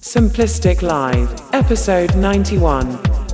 Simplistic Live, episode 91.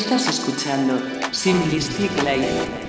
Estás escuchando Simplistic Life.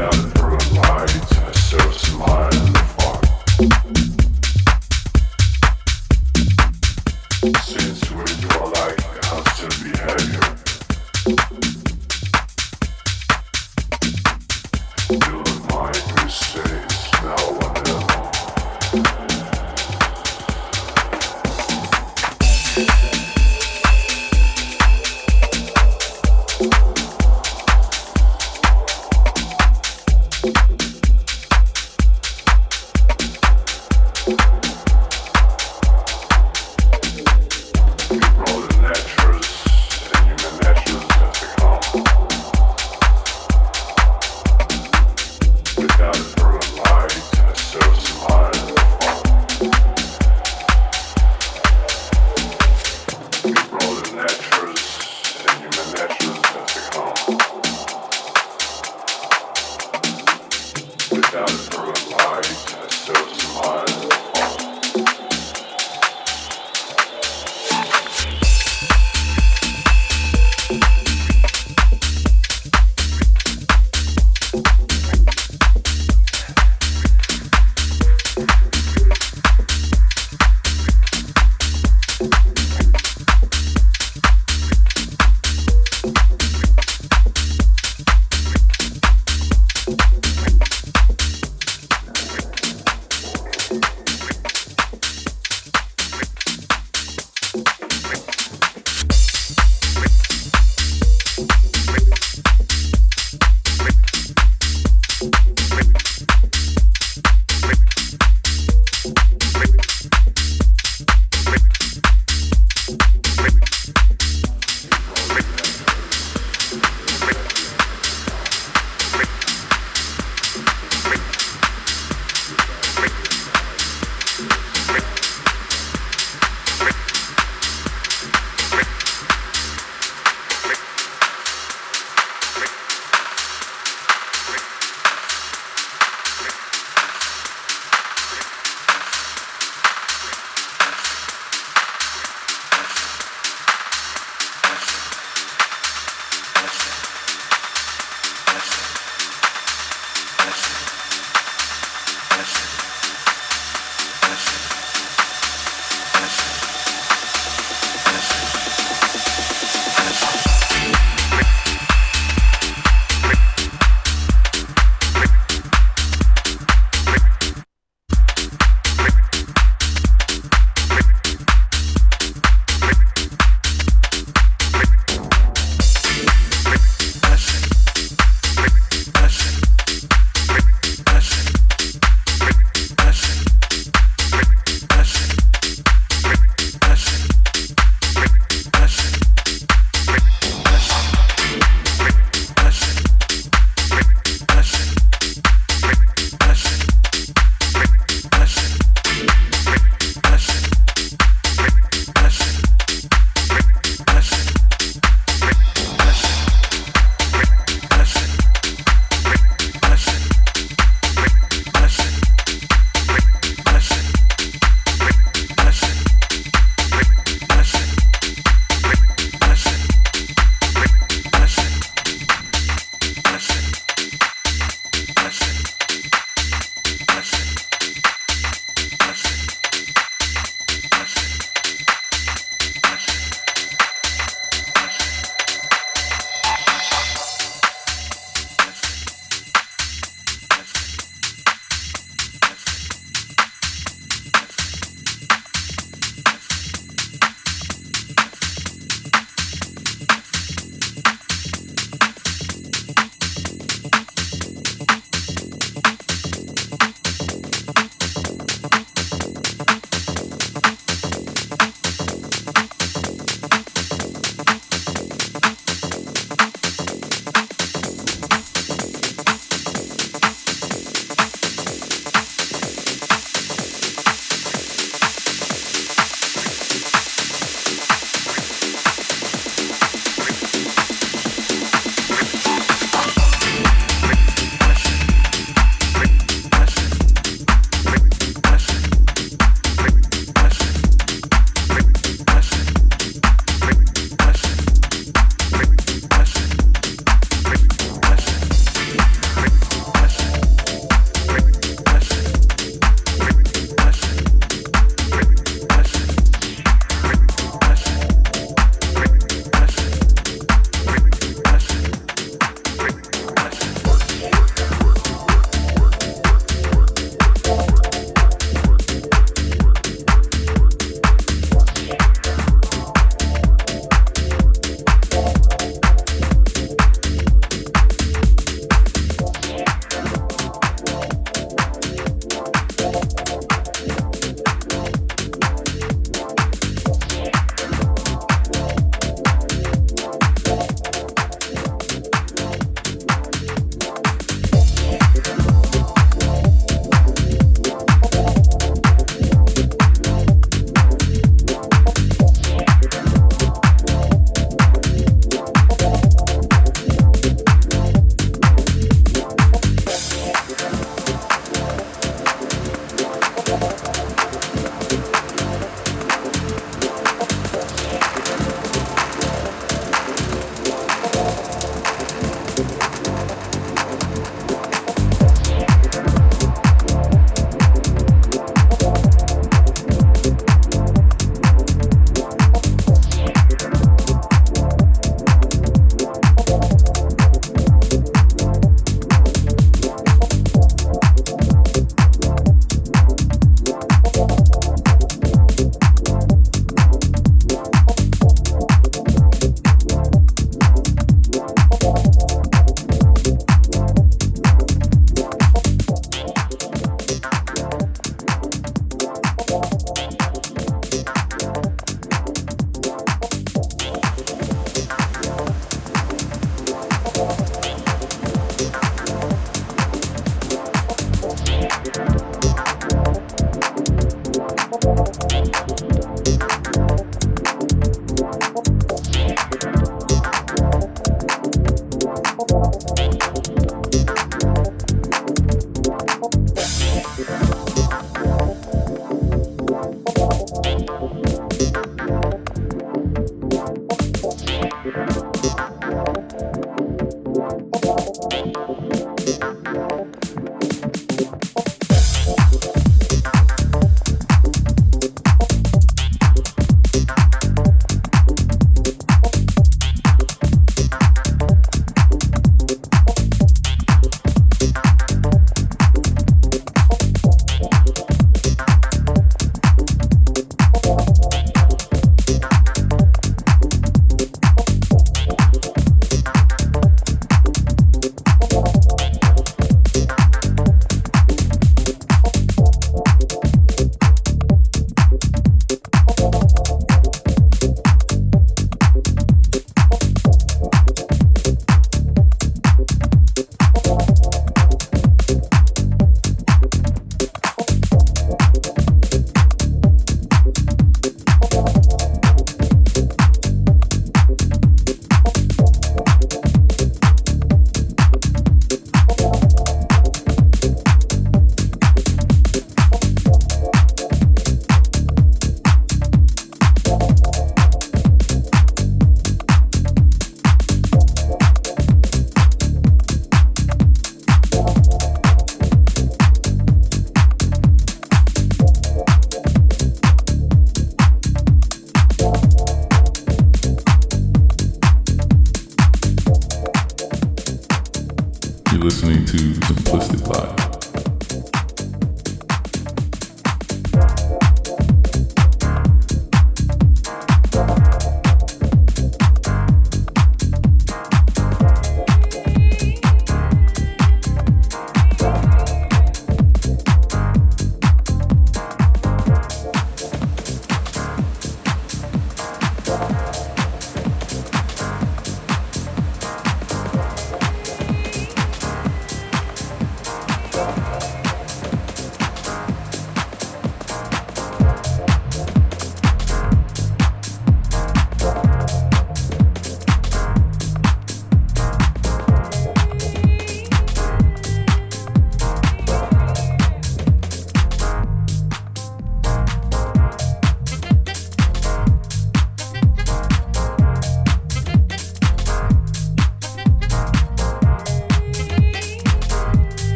down through lights, I so smile.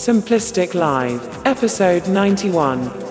Simplistic Live, episode 91.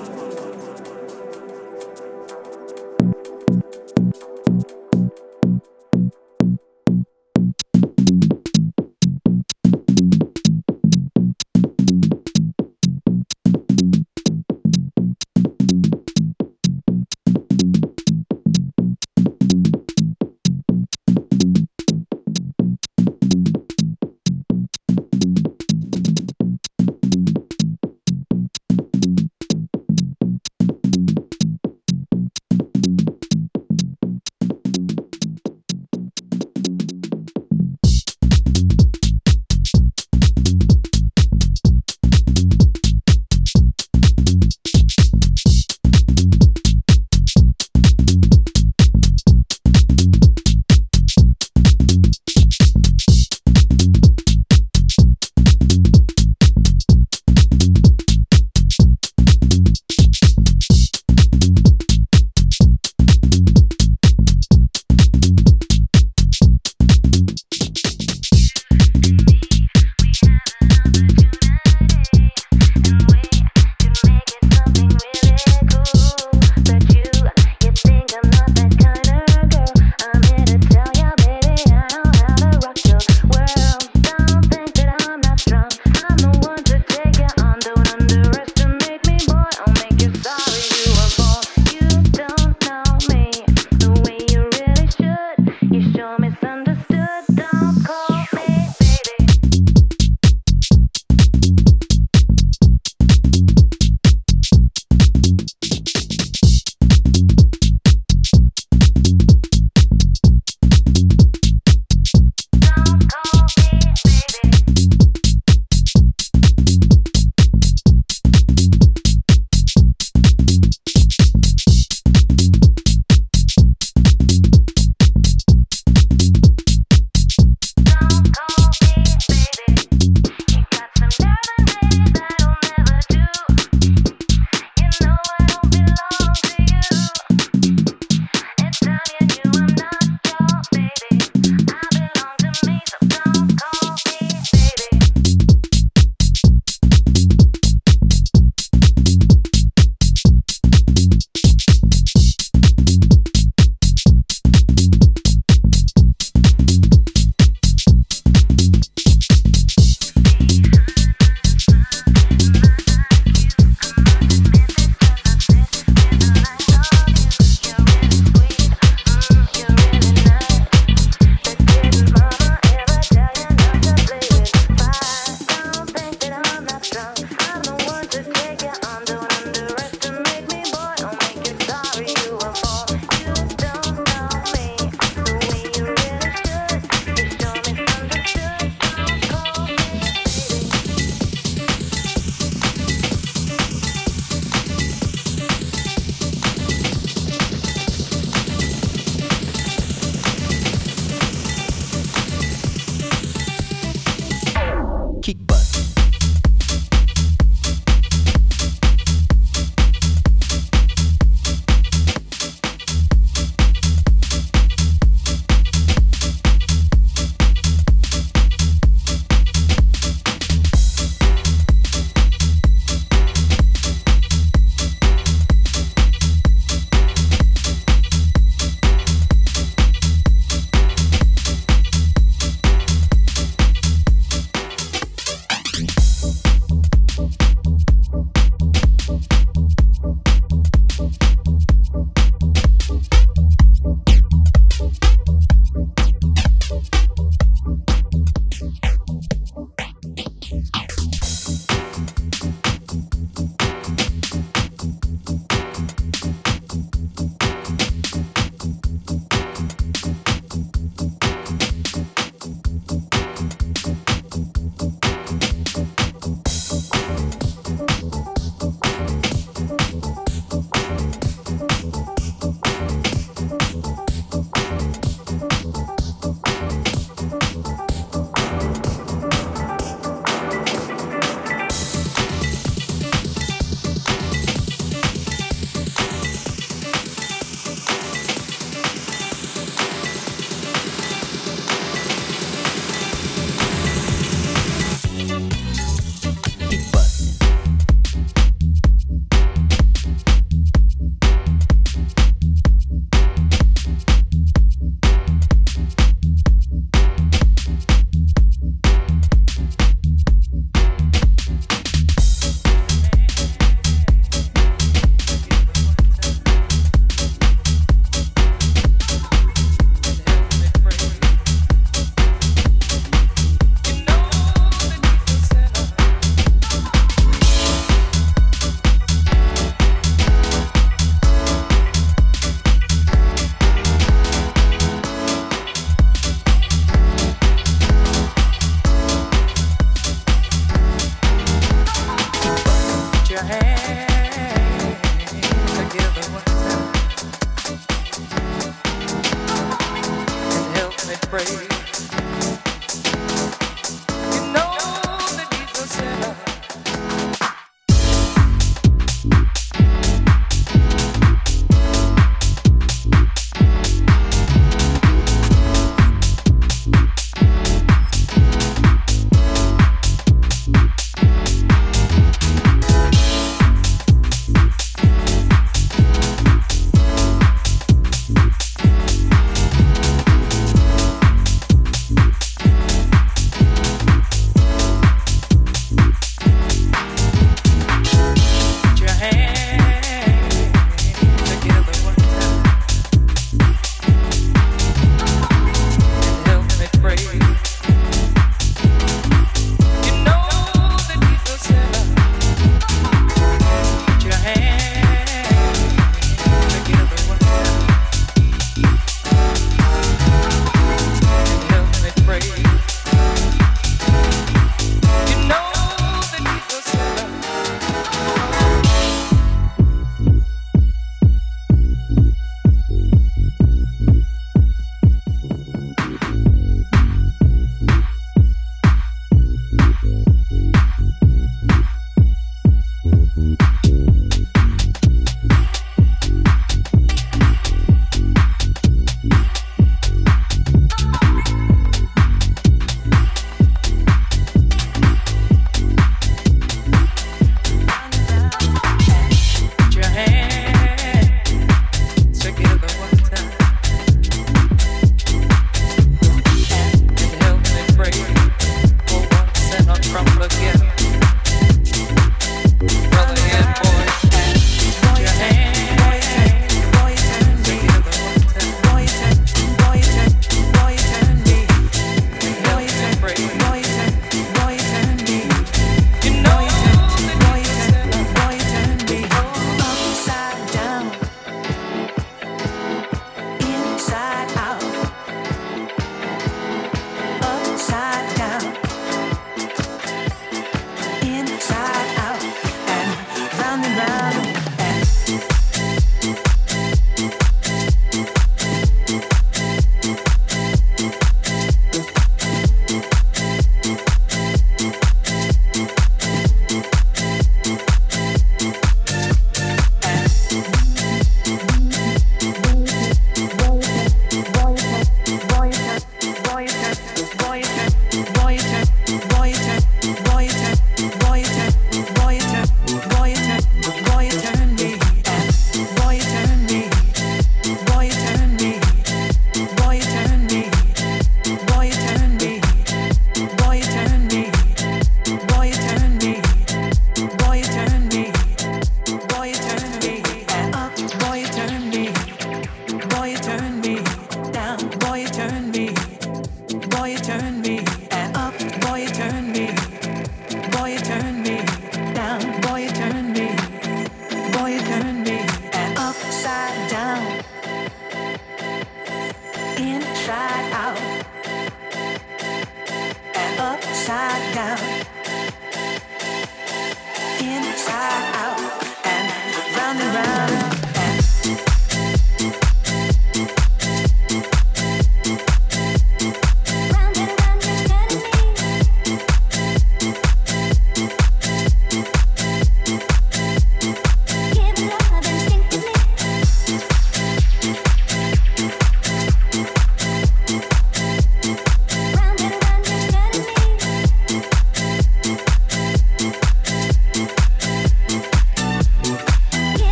Just getting me.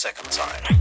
Second side.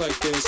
Like this.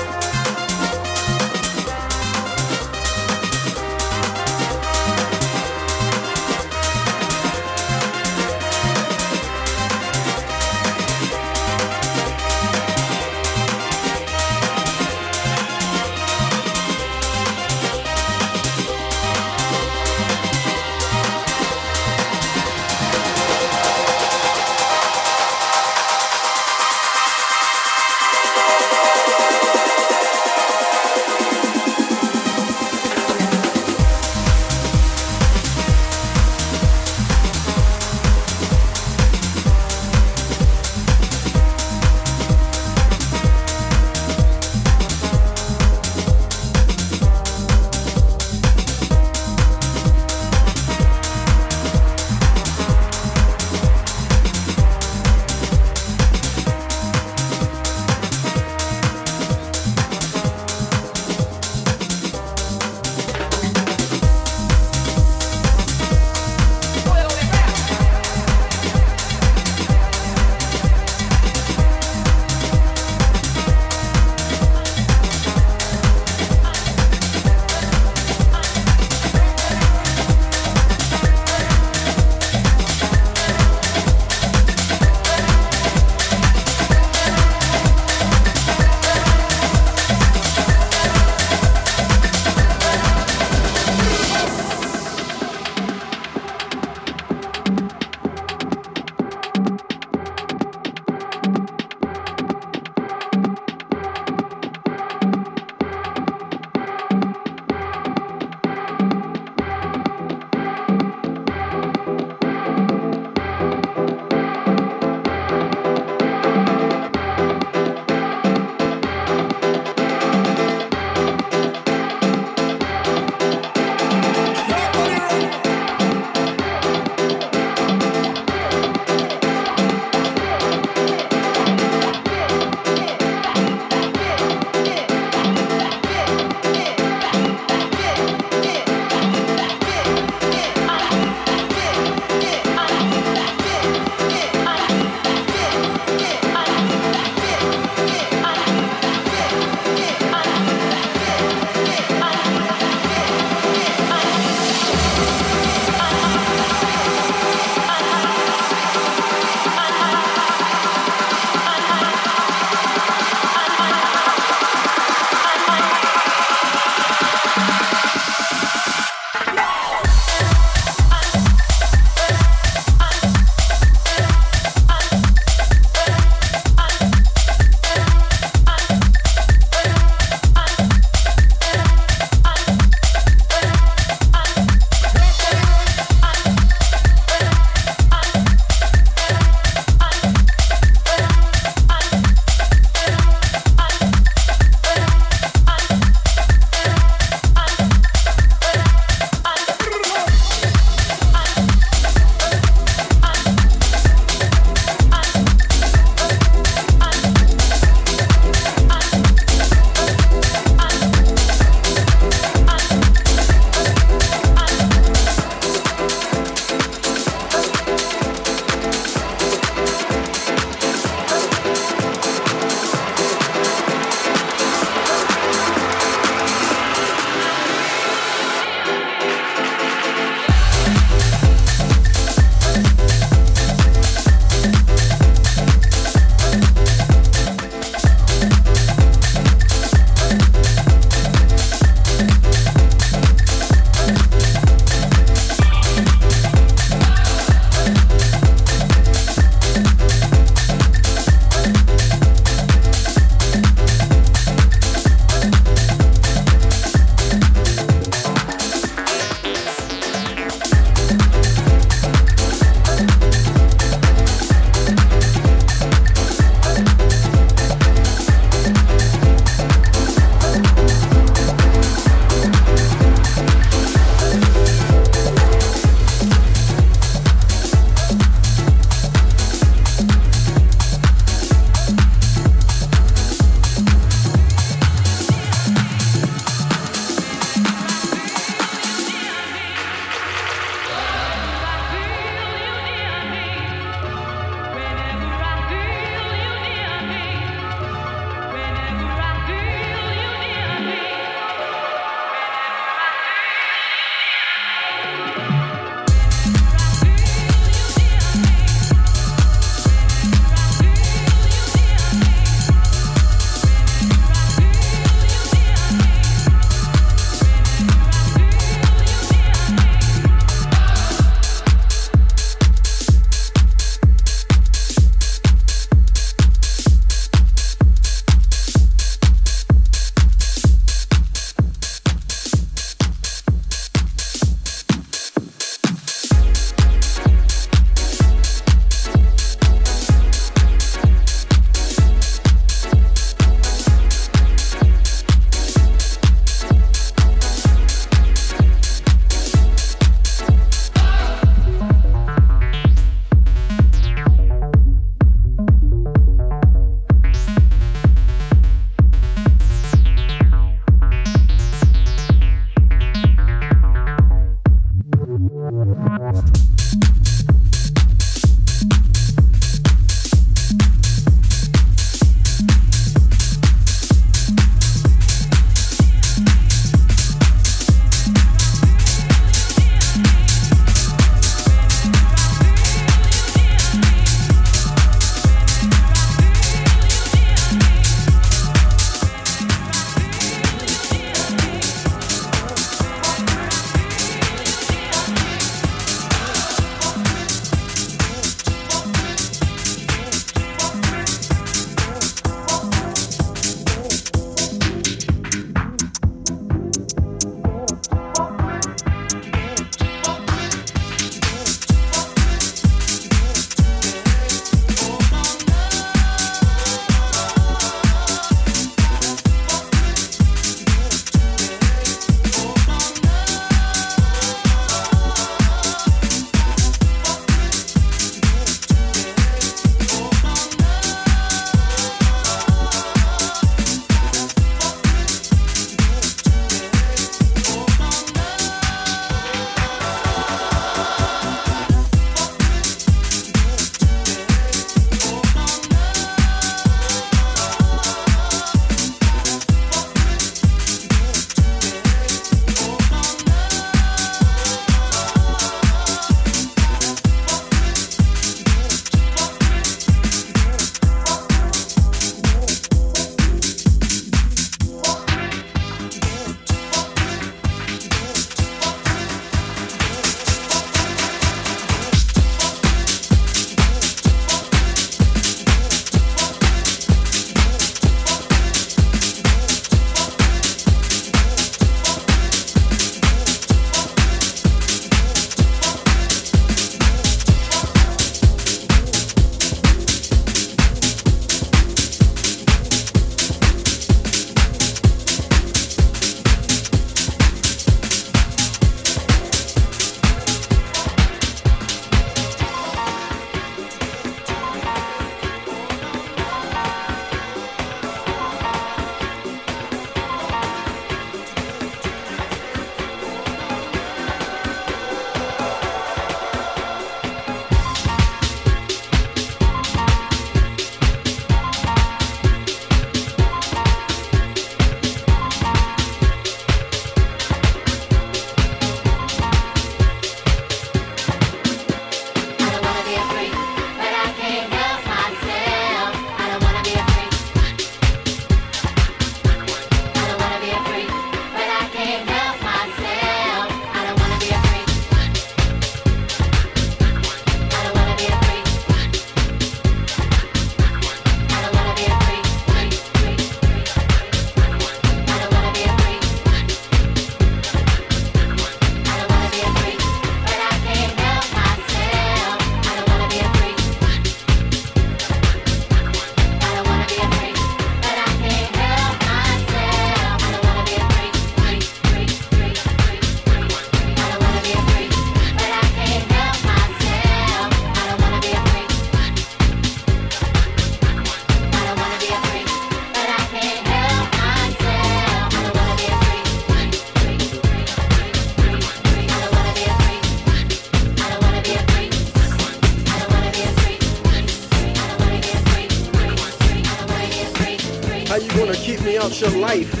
Your life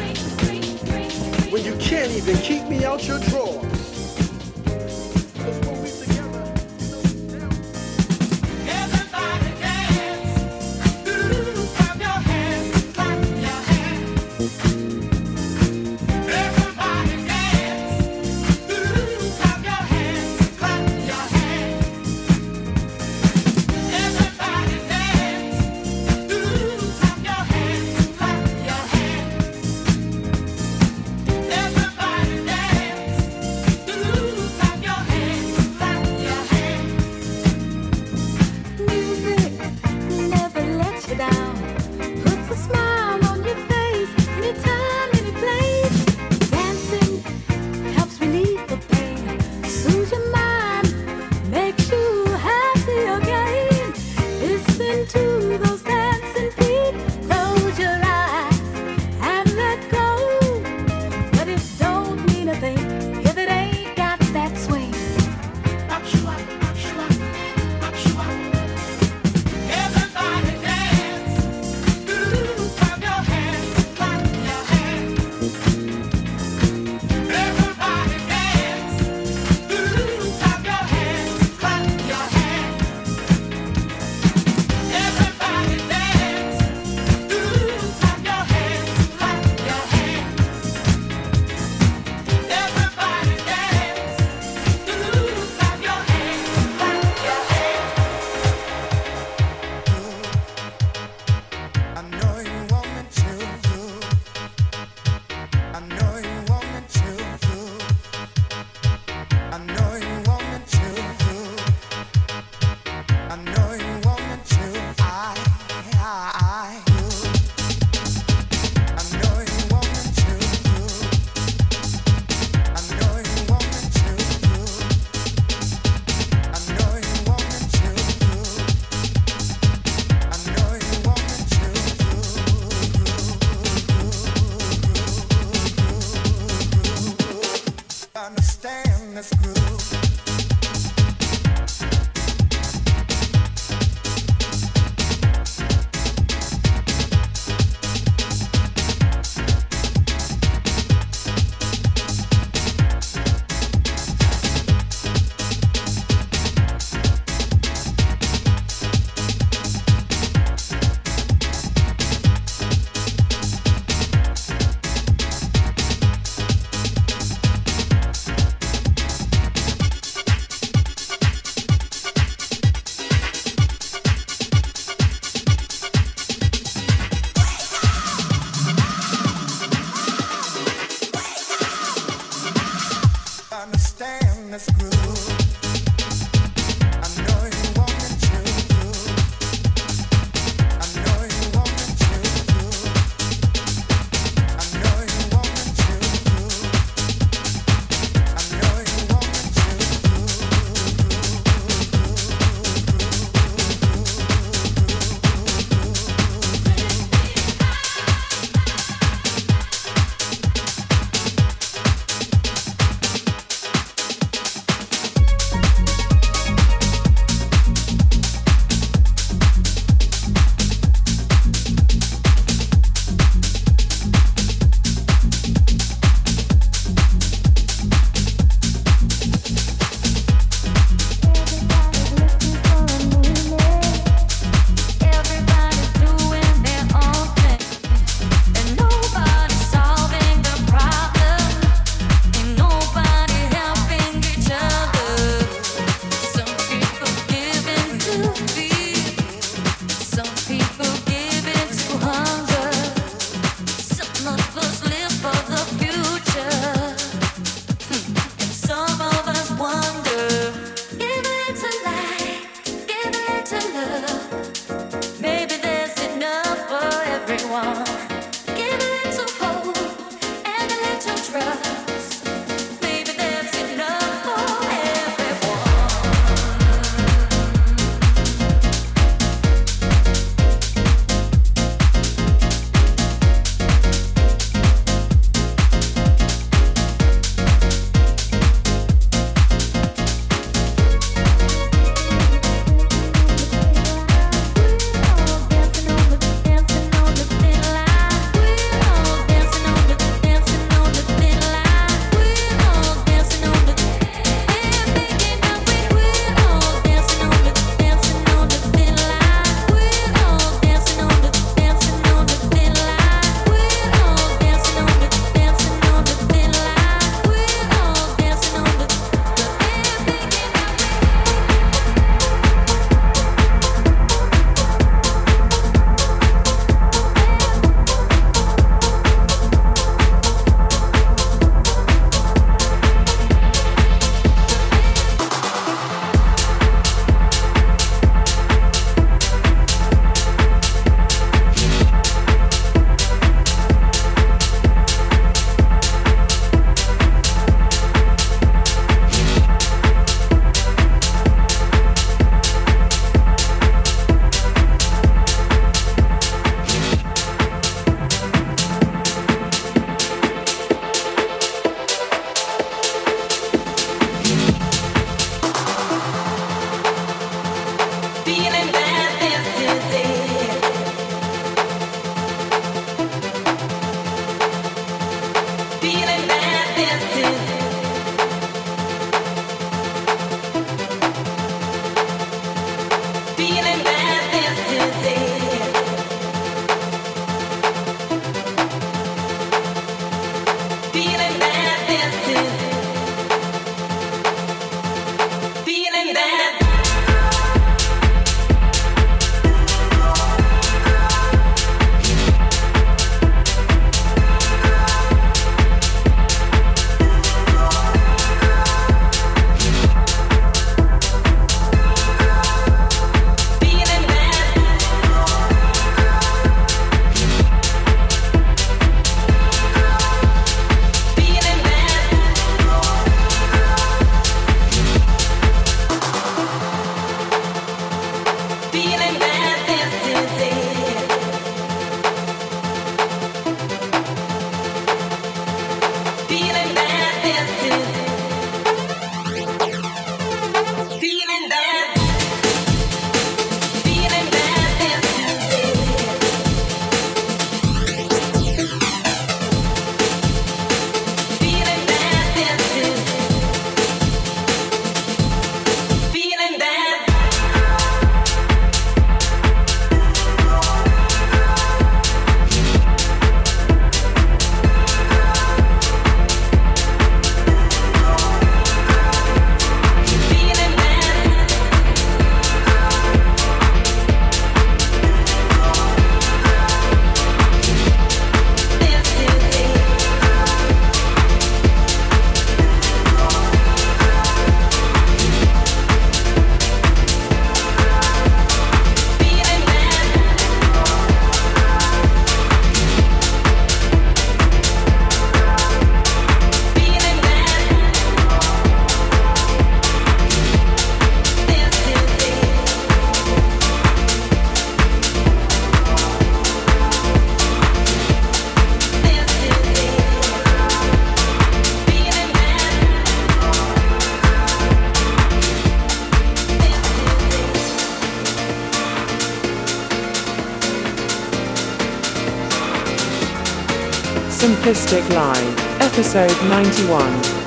episode 91.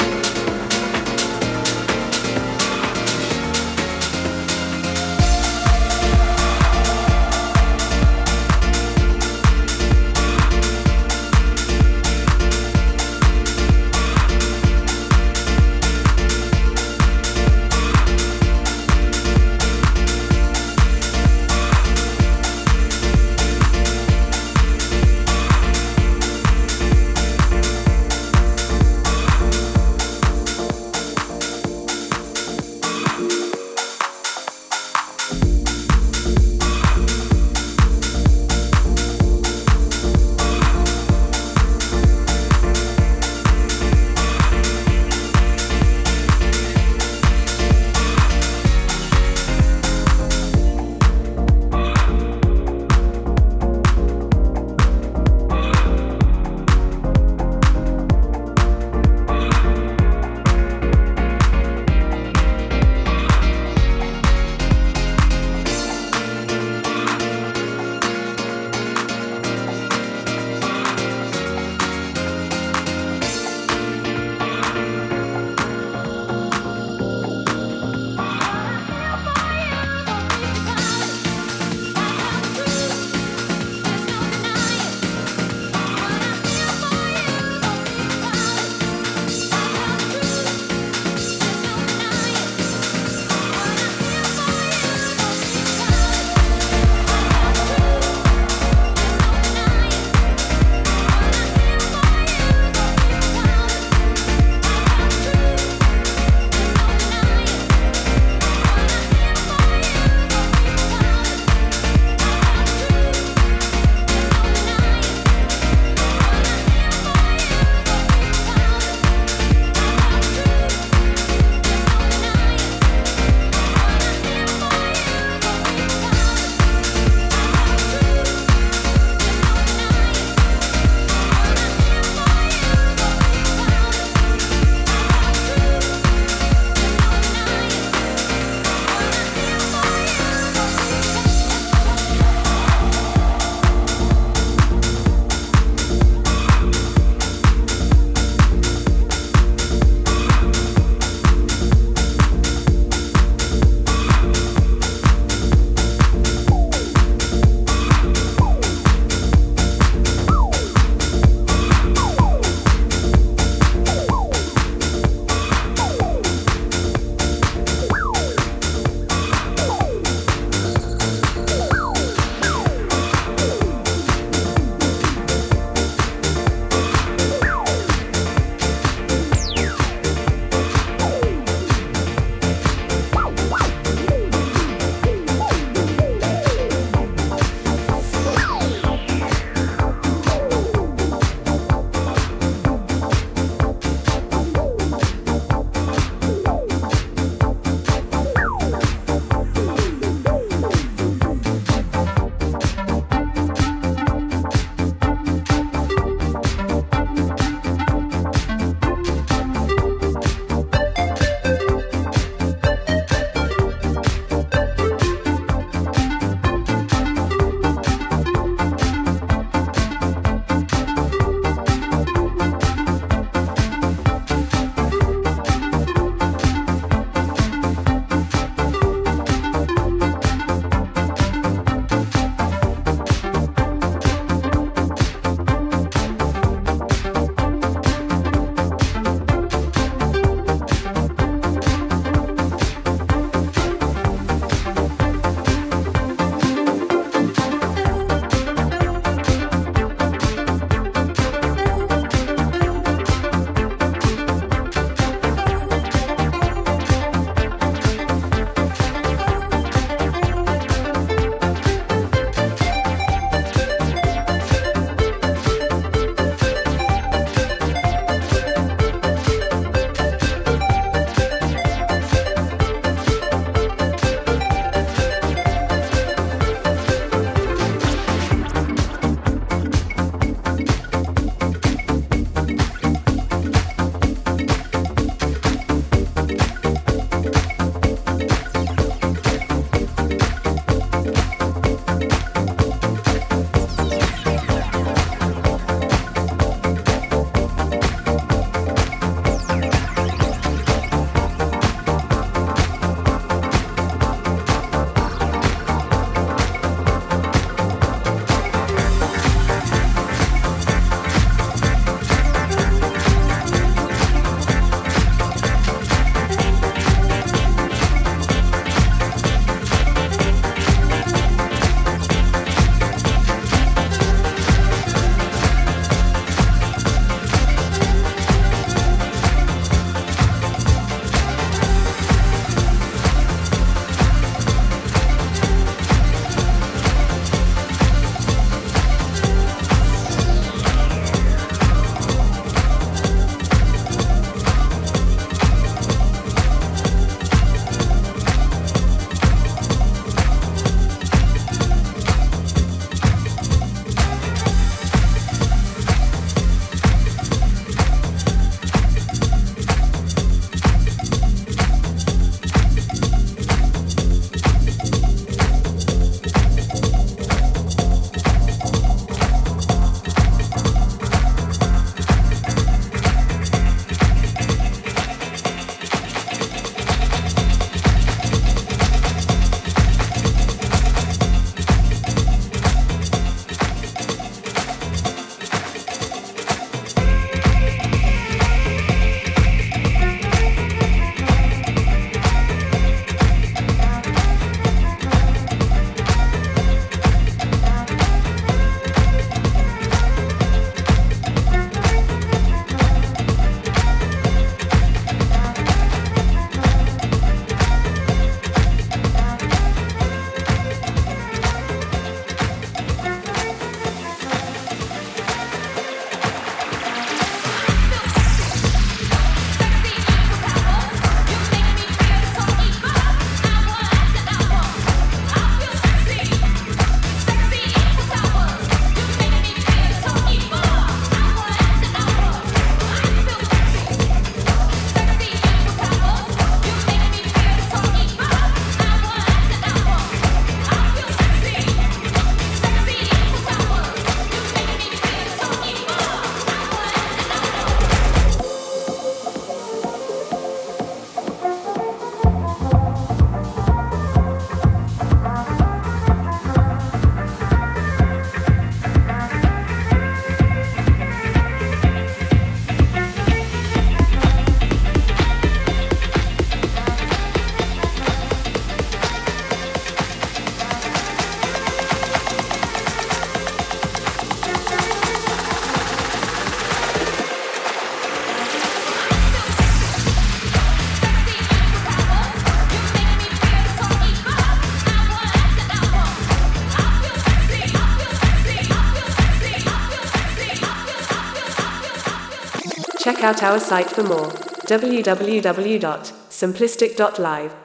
Out our site for more www.simplistic.live.